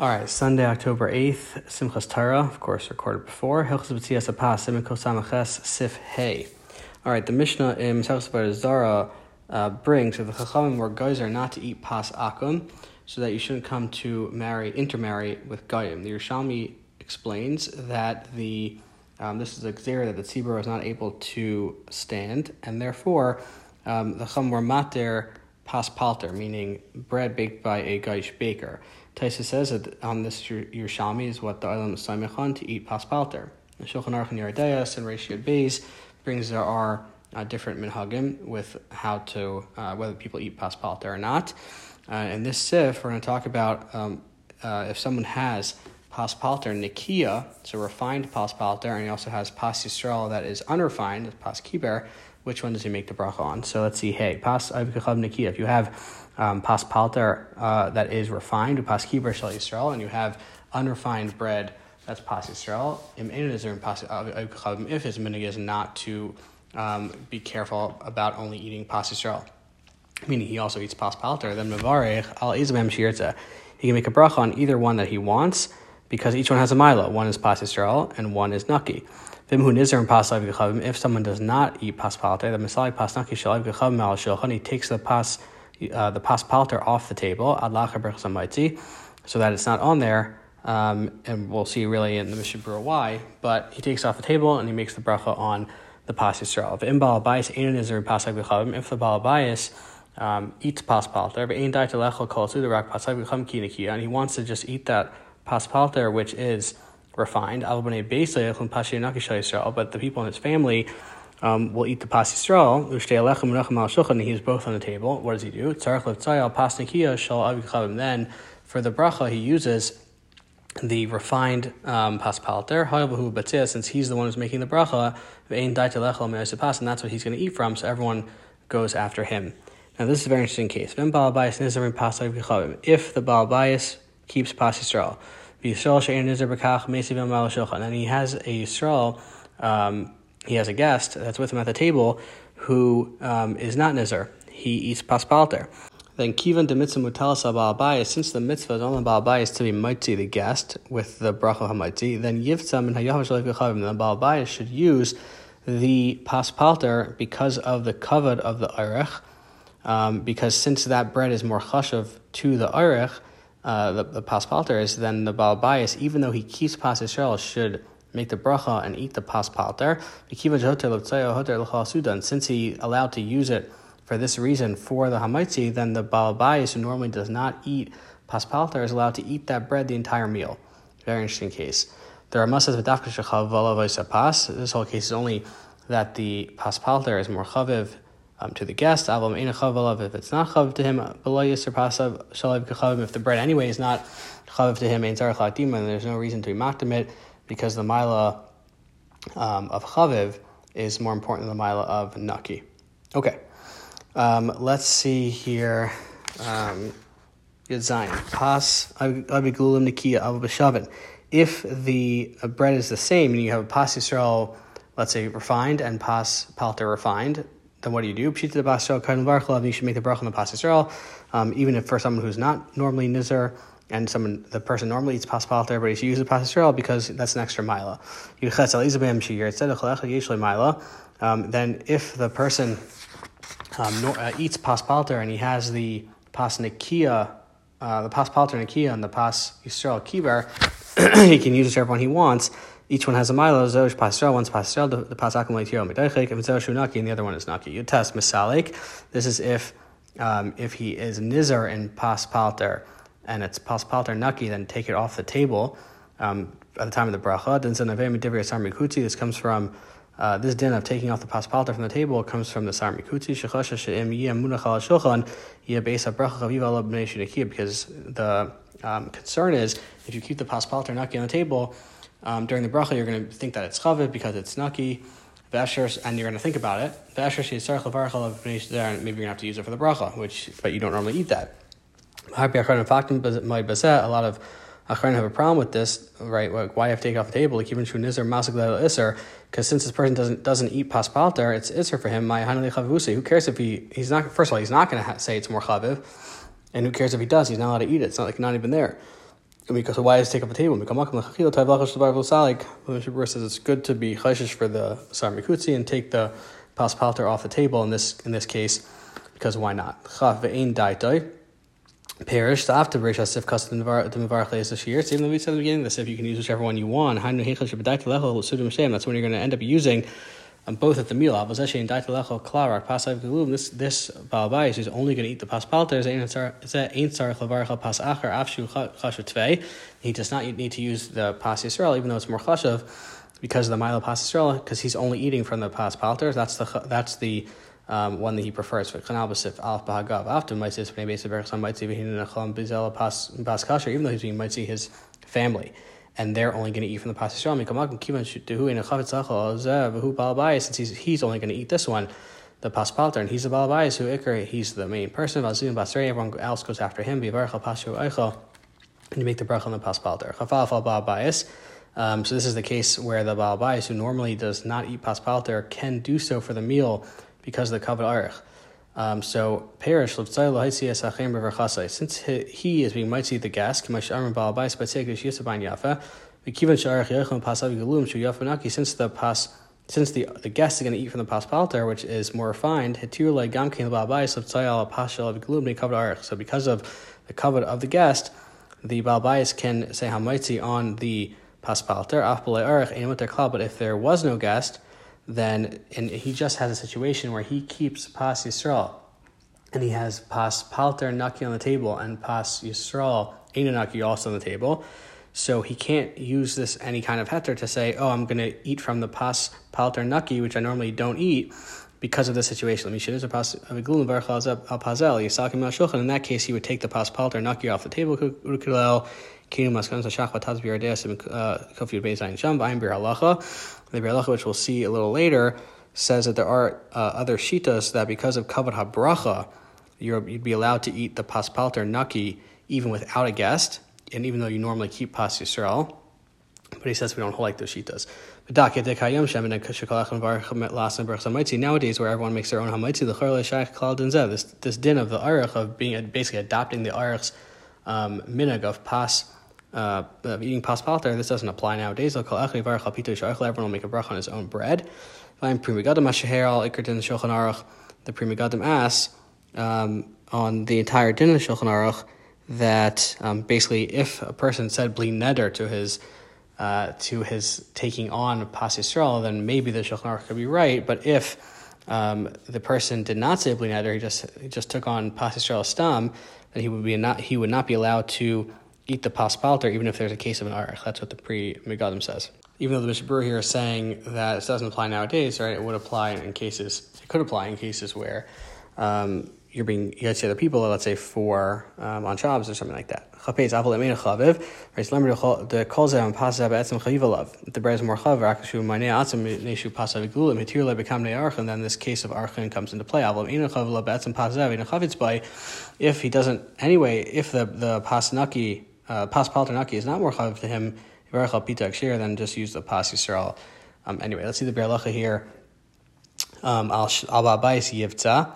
All right, Sunday, October 8th, Simchas Torah, of course, recorded before. Hilchas B'tzias Samaches, Sif. All right, the Mishnah in Mesachos Zara uh, brings that the Chachamim were geyser not to eat Pas Akum, so that you shouldn't come to marry, intermarry with Goyim. The Yerushalmi explains that the um, this is a xer that the tzibur was not able to stand, and therefore um, the Chacham were mater pas palter, meaning bread baked by a Gaish baker. Taisa says that on this Yerushalmi is what the Olam Saimechan to eat pas palter. The Shulchan Aruch and Yeridayas and Rashid Beis brings there are uh, different minhagim with how to uh, whether people eat pas palter or not. Uh, in this sif, we're going to talk about um, uh, if someone has pas palter nikia, so refined pas palter, and he also has pas yisrael that is unrefined, pas kiber. Which one does he make the bracha on? So let's see. Hey, pas nikia. If you have um, pas palter uh, that is refined, pas kiber shel yisrael, and you have unrefined bread that's pas yisrael. If his minig is not to um, be careful about only eating pas yisrael, meaning he also eats pas palter, then mevarech al izabem shirza. He can make a bracha on either one that he wants because each one has a mila. One is pas yisrael and one is naki. If someone does not eat pas palter, the misali pas naki shalav gechavim al shulchan, he takes the pas uh, the pas palter off the table so that it's not on there. Um, and we'll see really in the Mishabura why, but he takes off the table and he makes the bracha on the pas Yisrael. If in Baal Bias, if the Baal Bias um, eats pas palter, but ain't dai telechol kol the rak pas chavim ki and he wants to just eat that pas palter, which is refined, but the people in his family um, will eat the pas Yisrael, and he's both on the table. What does he do? Then, for the bracha, he uses the refined um, pas palter, since he's the one who's making the bracha, and that's what he's going to eat from, so everyone goes after him. Now, this is a very interesting case. If the Baal Bias keeps pas Yisrael, and then he has a Yisrael, um, he has a guest that's with him at the table who um, is not Nizar. He eats paspalter. Then kivan de mitzvah mutalas Baal since the mitzvah is on the Baal to be mighty the guest with the bracha hamaitzi, then yivtzam and hayavash the Baal should use the paspalter because of the kavod of the arech, um, because since that bread is more chashav to the arech, uh, the, the paspalter is, then the Baal even though he keeps pas Yisrael, should make the bracha and eat the pas palter. And since he allowed to use it for this reason for the hamaitzi, then the balabais who normally does not eat pas palter is allowed to eat that bread the entire meal. Very interesting case. There are masas pas. This whole case is only that the pas palter is more chaviv um, to the guest. If it's not chaviv to him, if the bread anyway is not chaviv to him, there's no reason to be makdim it because the mila um, of chaviv is more important than the mila of naki. Okay, um, let's see here. Um, Zion. Pas abigulim. If the bread is the same and you have a pas Yisrael, let's say refined, and pas palter refined, then what do you do? Pshita the pas Yisrael, you should make the bracha on the pas Yisrael, um, even if for someone who's not normally nizar, and someone the person normally eats pas palter, but he should use the pas Yisrael because that's an extra mila. Um, then if the person um, uh, eats pas palter and he has the pas nikia, uh, the pas palter nikia and the pas Yisrael kiber, he can use whichever one he wants. Each one has a milo, zosh pas one's pas Yisrael, the pas akum leitiro medaychik, if it's zosh naki, and the other one is naki. You test misalik. This is if um, if he is nizar in pas palter and it's paspalter naki, then take it off the table um, at the time of the bracha. Then zanavim divir sarmikutzi. This comes from uh, this din of taking off the paspalter from the table comes from the sar mikutzi because the um, concern is if you keep the paspalter naki on the table um, during the bracha, you're going to think that it's chavit because it's naki. and you're going to think about it. Maybe you're going to have to use it for the bracha, which but you don't normally eat that. A lot of Achron have a problem with this, right? Why have to take off the table? Like even shu nizer masik iser, because since this person doesn't doesn't eat paspalter, it's iser for him. My Who cares if he he's not? First of all, he's not going to say it's more chaviv, and who cares if he does? He's not allowed to eat it. It's not like not even there. Because why is take up the table? The Mishabur says it's good to be chayshish for the sarmikutzi and take the paspalter off the table in this in this case because why not? Chav ve'ein. Perish the after kas the mevarach leis shir. It's even we said at the beginning this if you can use whichever one you want. That's when you're going to end up using um, both at the meal. Obviously, in datelecho klara, pasav guulum. This this balabais is only going to eat the paspalter. He does not need to use the pas Yisrael, even though it's more chashav because of the milo pas Yisrael, because he's only eating from the paspalter. That's the that's the um, one that he prefers. For Khanalbasif Alf Bahav. Afton might say this when he basically might see behind a khan bazella paskash, even though he's being might see his family and they're only going to eat from the pas Yisrael. Since he's, he's only going to eat this one, the pas palter, and he's the balabais who ikar, he's the main person. Everyone else goes after him. And you make the bracha on the pas palter. Um, so this is the case where the balabais, who normally does not eat pas palter, can do so for the meal because of the kavod arich. Um, so perish since he, he is being mighty the gas, since the pas since the the guest is going to eat from the pas palter, which is more refined, so because of the kavod of the guest, the balbais can say hamaitzi on the pas palter, but if there was no guest, then and he just has a situation where he keeps pas Yisrael, and he has pas palter naki on the table and pas Yisrael naki also on the table. So he can't use this any kind of heter to say, oh, I'm going to eat from the pas palter naki, which I normally don't eat, because of the situation. In that case, he would take the pas palter naki off the table. The Biur Halacha, which we'll see a little later, says that there are uh, other shitas that because of kavod habracha, you'd be allowed to eat the paspalter naki even without a guest, and even though you normally keep pas Yisrael. But he says we don't hold like those shitas. Nowadays, where everyone makes their own hamaitzi, the this this din of the arich of being basically adopting the arich's um, of pas uh, eating paspalter, this doesn't apply nowadays. Everyone will make a bracha on his own bread. The Pri Megadim asks um, on the entire din of Shulchan Aruch that um, basically if a person said bli neder to his uh, to his taking on Pas Yisrael, then maybe the Shulchan Aruch could be right. But if um, the person did not say bli neder, he just he just took on Pas Yisrael stam, then he would be not he would not be allowed to eat the paspalter even if there's a case of an arich. That's what the Pri Megadim says. Even though the Mishnah here is saying that it doesn't apply nowadays, right? It would apply in cases. It could apply in cases where um, you're being you guys see other people, let's say for um, on jobs or something like that. Chapez chaviv. The kolzeh on pasav etzem chayivalav. The is more chaviv. And then this case of archin comes into play. Chaviv. If he doesn't anyway, if the the pasnaki uh, pas is not more chav to him then just use the pas yisrael. Um, anyway, let's see the Biur here. Um, al yivtza.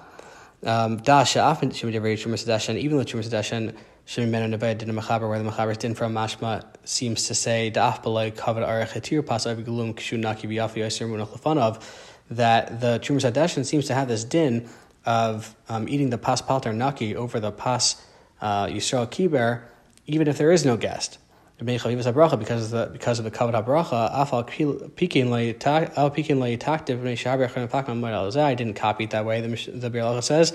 Um, da she'afin shemidavari shumas dashan. Even though shumas dashan shemimenu neved din mechaber, where the mechaber din from mashma seems to say da'af b'lay kavod arech etir pas avigulum kishu naki biyafi yasir munach. That the shumas dashan seems to have this din of um, eating the pas palter naki over the pas uh, yisrael kiber even if there is no guest. Because of the because of the kavod habracha, afal pikin al pikin taktiv I didn't copy it that way. The the Biur says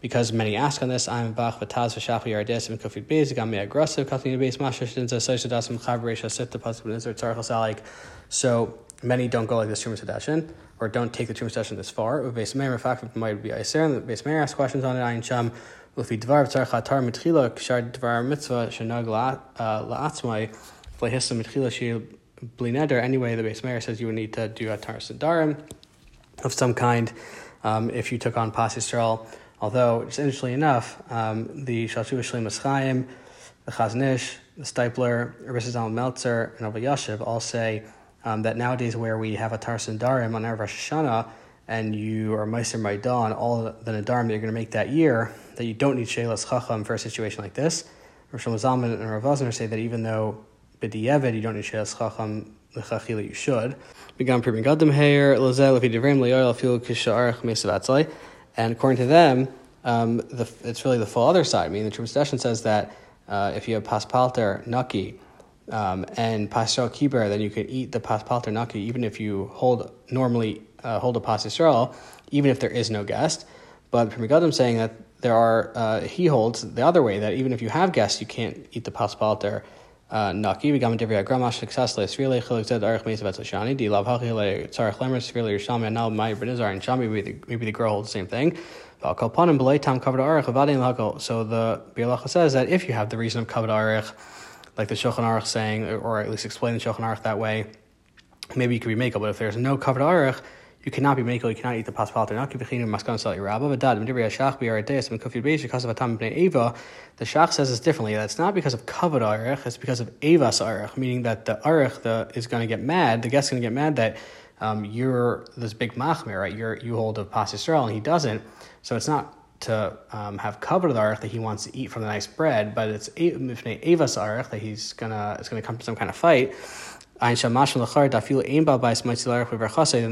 because many ask on this. I'm bach v'taz v'shach yardes and kofit beis gam aggressive kathina beis mashash dinza soisa dasim chavreisha sit the pasuk b'nizar tzarchos alik. So many don't go like this Trumas Hadashin, or don't take the Trumas Hadashin this far. Beis Meir, in fact, might be Iser, and Beis Meir asks questions on it. Ayin Sham, ולפי דבר צריך אתר מתחילה, כשאר דבר מצווה שנהג לעצמאי, להיסה מתחילה Anyway, the Beis Meir says you would need to do a tarsidarim of some kind um, if you took on Pas Although, just interestingly enough, um, the Shalshuva Shleim Chaim, the Chazon Ish, the Steipler, Ritzal Meltzer, and Abba Yashiv all say um, that nowadays where we have a tarsidarim on our Rosh Hashanah, and you are Meiser Maidan, all the Nadarim that you're going to make that year, that you don't need Shelas Chacham for a situation like this, Rosh Zalman and Rav Wosner say that even though b'di'evid you don't need Sheas Chacham l'chachila, you should. And according to them, um, the, it's really the full other side. I mean, the Hadeshen says that uh, if you have paspalter naki um, and pastel kiber, then you can eat the paspalter naki even if you hold normally uh, hold a pas Yisrael, even if there is no guest. But Pri Megadim saying that there are uh, he holds the other way that even if you have guests, you can't eat the paspalter uh, naki. We got divya gramash success le srile chiluk zed arich meis vet shani di lav hachi le lemer srile yishami now my benizar and shami maybe the, maybe the girl holds the same thing. So the Bialacha says that if you have the reason of kavod arich, like the Shulchan Aruch saying, or at least explain the Shulchan Aruch that way, maybe you could be makel. But if there's no kavod arich, you cannot be makel. You cannot eat the paspalter. Not kibechinu maskan sali rabba. But dad midibri hashach biaredeis and kufid beish because of atam bnei eva. The shach says this differently. That's not because of kavod arich. It's because of evas arich, meaning that the arich the is going to get mad. The guest's going to get mad that um, you're this big machmer, right? You're you hold a pas Yisrael and he doesn't. So it's not to um, have covered the arich that he wants to eat from the nice bread, but it's avas arich that he's gonna it's gonna come to some kind of fight. And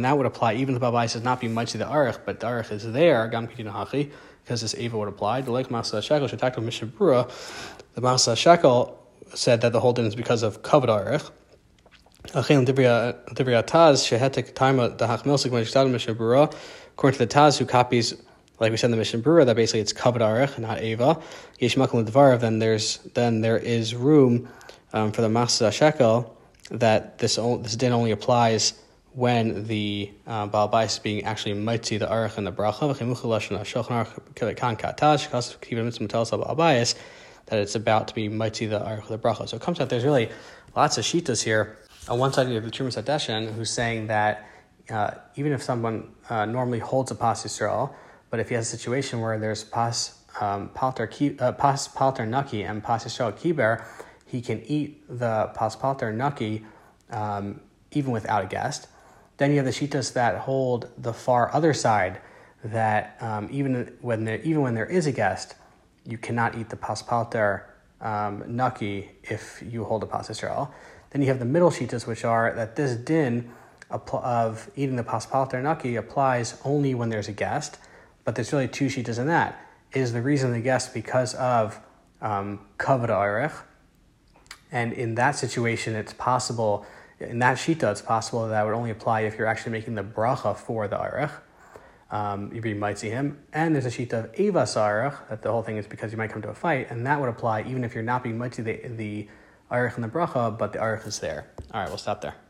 that would apply even if the babais does not be much of the arich, but the arich is there, because this ava would apply. The like Masa Shekel tackle Mishabura. The Masa Shekel said that the whole din is because of covered arich. According to the Taz, who copies like we said in the Mishnah Berurah, that basically it's kavod arich, not makal then there's then there is room um, for the masa shekel that this this din only applies when the uh, Baal Bais is being actually mitzi the Arach and the bracha that it's about to be mitzi the arich the bracha. So it comes out there's really lots of shitas here. On one side you have the Trumas Hadeshen who's saying that uh, even if someone uh, normally holds a pas Yisrael, but if he has a situation where there's pas um, palter uh, pas palter naki and pas yisrael kiber, he can eat the pas palter naki um, even without a guest. Then you have the shitas that hold the far other side that um, even when there, even when there is a guest, you cannot eat the pas palter um, naki if you hold a pas. Then you have the middle shitas, which are that this din of eating the pas palter naki applies only when there's a guest but there's really two shitas in that. Is the reason the guest because of um, kavod and in that situation, it's possible. In that shita, it's possible that, that would only apply if you're actually making the bracha for the arich. Um, you might see him, and there's a shita of eva sarach that the whole thing is because you might come to a fight, and that would apply even if you're not being mighty the the arich and the bracha, but the arich is there. All right, we'll stop there.